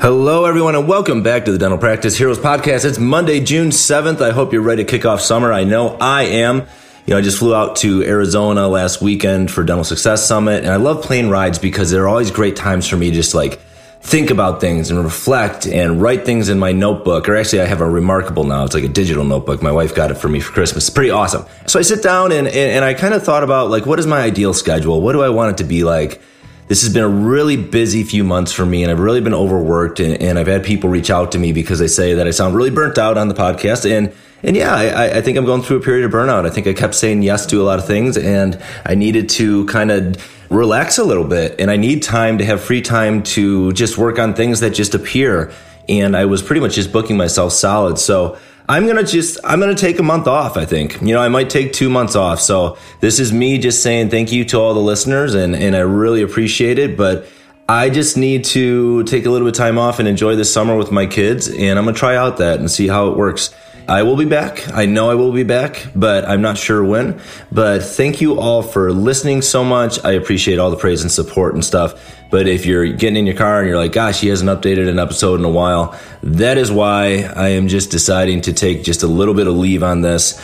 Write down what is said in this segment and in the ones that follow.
Hello, everyone, and welcome back to the Dental Practice Heroes Podcast. It's Monday, June 7th. I hope you're ready to kick off summer. I know I am. You know, I just flew out to Arizona last weekend for Dental Success Summit, and I love plane rides because they're always great times for me just like think about things and reflect and write things in my notebook. Or actually, I have a reMarkable now. It's like a digital notebook. My wife got it for me for Christmas. It's pretty awesome. So I sit down and, and, and I kind of thought about like, what is my ideal schedule? What do I want it to be like? This has been a really busy few months for me and I've really been overworked and, and, I've had people reach out to me because they say that I sound really burnt out on the podcast and and yeah, I, I think I'm going through a period of burnout. I think I kept saying yes to a lot of things and I needed to kind of relax a little bit and I need time to have free time to just work on things that just appear. And I was pretty much just booking myself solid. So I'm gonna just I'm gonna take a month off. I think you know I might take two months off. So this is me just saying thank you to all the listeners, and and I really appreciate it. But I just need to take a little bit of time off and enjoy this summer with my kids, and I'm gonna try out that and see how it works. I will be back. I know I will be back, but I'm not sure when. But thank you all for listening so much. I appreciate all the praise and support and stuff. But if you're getting in your car and you're like, gosh, he hasn't updated an episode in a while, that is why I am just deciding to take just a little bit of leave on this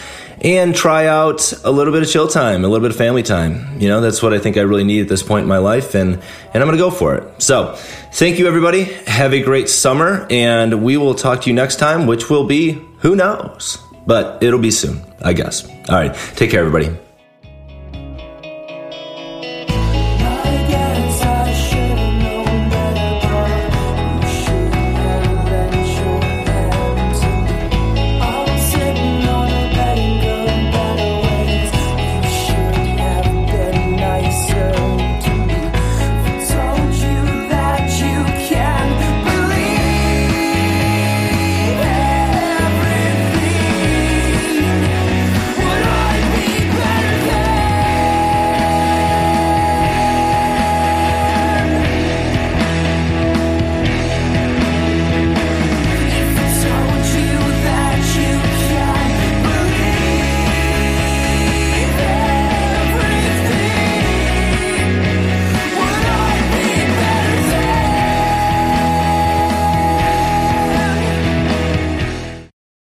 and try out a little bit of chill time, a little bit of family time. You know, that's what I think I really need at this point in my life, and and I'm to go for it. So, thank you everybody. Have a great summer, and we will talk to you next time, which will be who knows, but it'll be soon, I guess. All right, take care, everybody.